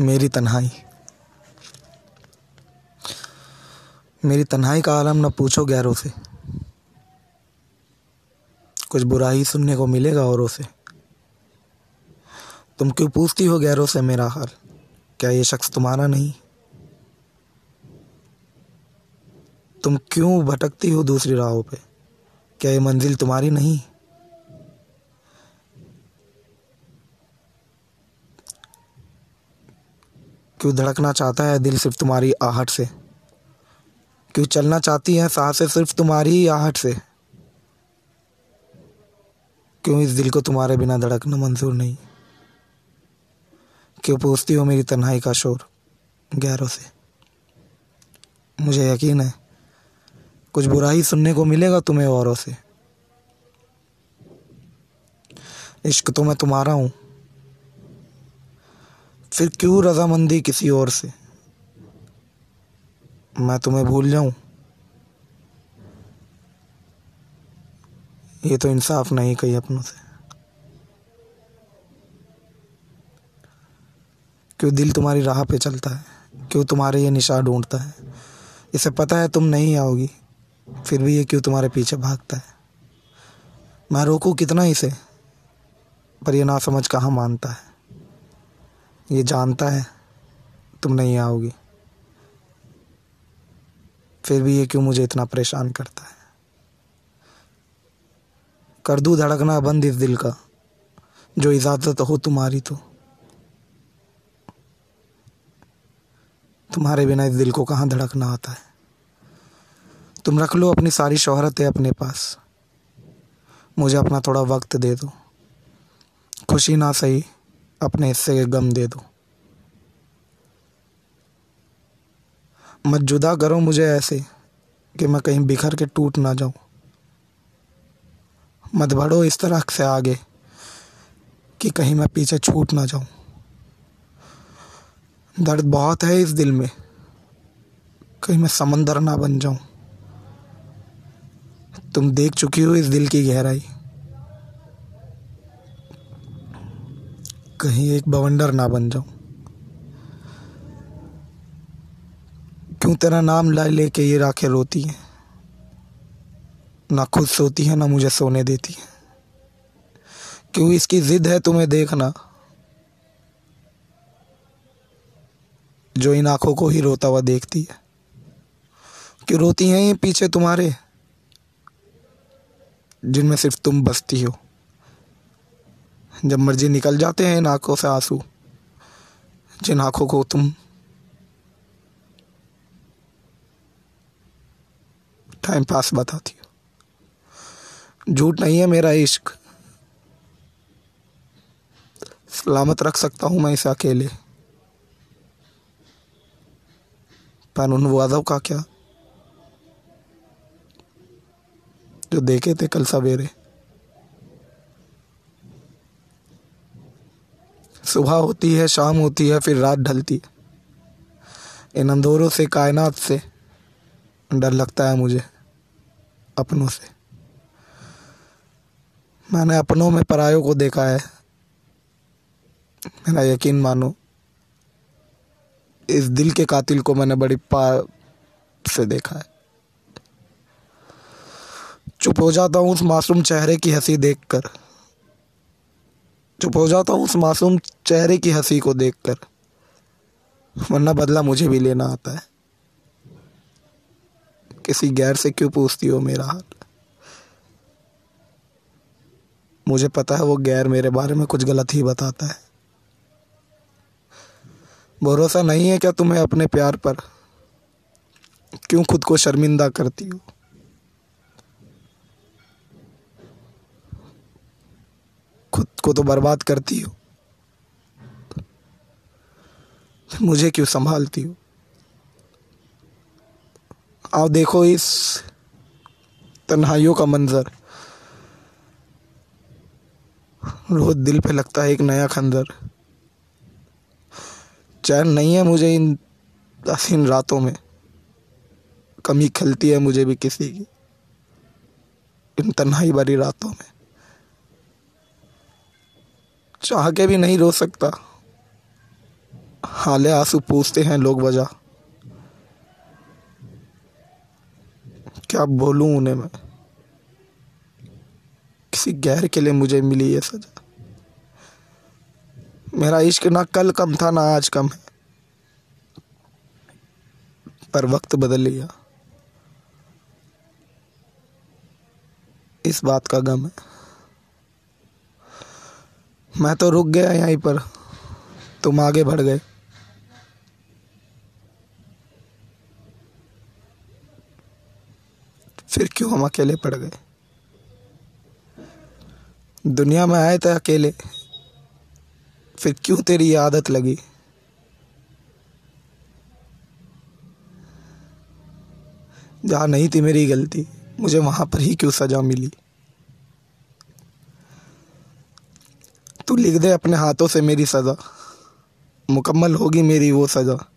मेरी तन्हाई। मेरी तन्हाई का आलम न पूछो गैरों से। कुछ बुरा ही सुनने को मिलेगा औरों से। तुम क्यों पूछती हो गैरों से मेरा हाल? क्या ये शख्स तुम्हारा नहीं? तुम क्यों भटकती हो दूसरी राहों पे? क्या ये मंजिल तुम्हारी नहीं? क्यों धड़कना चाहता है दिल सिर्फ़ तुम्हारी आहट से? क्यों चलना चाहती है साँसें सिर्फ़ तुम्हारी ही आहट से? क्यों इस दिल को तुम्हारे बिना धड़कना मंजूर नहीं? क्यों पूछती हो मेरी तन्हाई का शोर गैरों से? मुझे यकीन है, कुछ बुरा ही सुनने को मिलेगा तुम्हें औरों से। इश्क तो मैं तुम्हारा हूँ फिर क्यों रजामंदी किसी और से? मैं तुम्हें भूल जाऊँ। ये तो इंसाफ नहीं कही अपनों से। क्यों दिल तुम्हारी राह पे चलता है? क्यों तुम्हारे ये निशा ढूंढता है? इसे पता है तुम नहीं आओगी। फिर भी ये क्यों तुम्हारे पीछे भागता है? मैं रोकूं कितना इसे? पर ये ना समझ कहाँ मानता है? ये जानता है तुम नहीं आओगी। फिर भी ये क्यों मुझे इतना परेशान करता है? कर दूँ धड़कना बंद इस दिल का, जो इजाज़त हो तुम्हारी तो। तुम्हारे बिना इस दिल को कहाँ धड़कना आता है? तुम रख लो अपनी सारी शोहरत है अपने पास। मुझे अपना थोड़ा वक्त दे दो। खुशी ना सही। अपने हिस्से के गम दे दो। मत जुदा करो मुझे ऐसे कि मैं कहीं बिखर के टूट ना जाऊँ। मत बढ़ो इस तरह से आगे कि कहीं मैं पीछे छूट ना जाऊँ। दर्द बहुत है इस दिल में, कहीं मैं समंदर ना बन जाऊँ। तुम देख चुकी हो इस दिल की गहराई। कहीं एक बवंडर ना बन जाऊँ। क्यों तेरा नाम ला लेके ये राखें रोती हैं? ना खुद सोती है, ना मुझे सोने देती है। क्यों इसकी जिद है तुम्हें देखना? जो इन आँखों को ही रोता हुआ देखती है। क्यों रोती हैं ये पीछे तुम्हारे? जिनमें सिर्फ़ तुम बसती हो। जब मर्ज़ी निकल जाते हैं इन आँखों से आँसू, जिन आँखों को तुम टाइम पास बताती हो। झूठ नहीं है मेरा इश्क। सलामत रख सकता हूँ मैं इसे अकेले। पर उन वादों का क्या? जो देखे थे कल सवेरे। सुबह होती है, शाम होती है, फिर रात ढलती है। इन अंधोरों से, कायनात से डर लगता है मुझे, अपनों से। मैंने अपनों में परायों को देखा है। मेरा यकीन मानो, इस दिल के कातिल को मैंने बड़ी पार से देखा है। चुप हो जाता हूँ उस मासूम चेहरे की हँसी देखकर। चुप हो जाता हूँ उस मासूम चेहरे की हँसी को देखकर। वरना बदला मुझे भी लेना आता है। किसी गैर से क्यों पूछती हो मेरा हाल? मुझे पता है वो गैर मेरे बारे में कुछ गलत ही बताता है। भरोसा नहीं है क्या तुम्हें अपने प्यार पर? क्यों खुद को शर्मिंदा करती हो? खुद को तो बर्बाद करती हो। मुझे क्यों संभालती हो? आओ देखो इस तन्हाइयों का मंजर। रोज दिल पे लगता है एक नया खंजर। चैन नहीं है मुझे इन हसीन रातों में। कमी खलती है मुझे भी किसी की। इन तन्हाई भरी रातों में। चाह के भी नहीं रो सकता। हाले आँसू पूछते हैं लोग वजह। क्या बोलूँ उन्हें मैं? किसी गैर के लिए मुझे मिली ये सजा। मेरा इश्क ना कल कम था, ना आज कम है। पर वक्त बदल लिया। इस बात का गम है। मैं तो रुक गया यहीं पर। तुम आगे बढ़ गए। फिर क्यों हम अकेले पड़ गए? दुनिया में आए थे अकेले। फिर क्यों तेरी आदत लगी? जहाँ नहीं थी मेरी गलती, मुझे वहाँ पर ही क्यों सजा मिली? तू लिख दे अपने हाथों से मेरी सज़ा। मुकम्मल होगी मेरी वो सज़ा।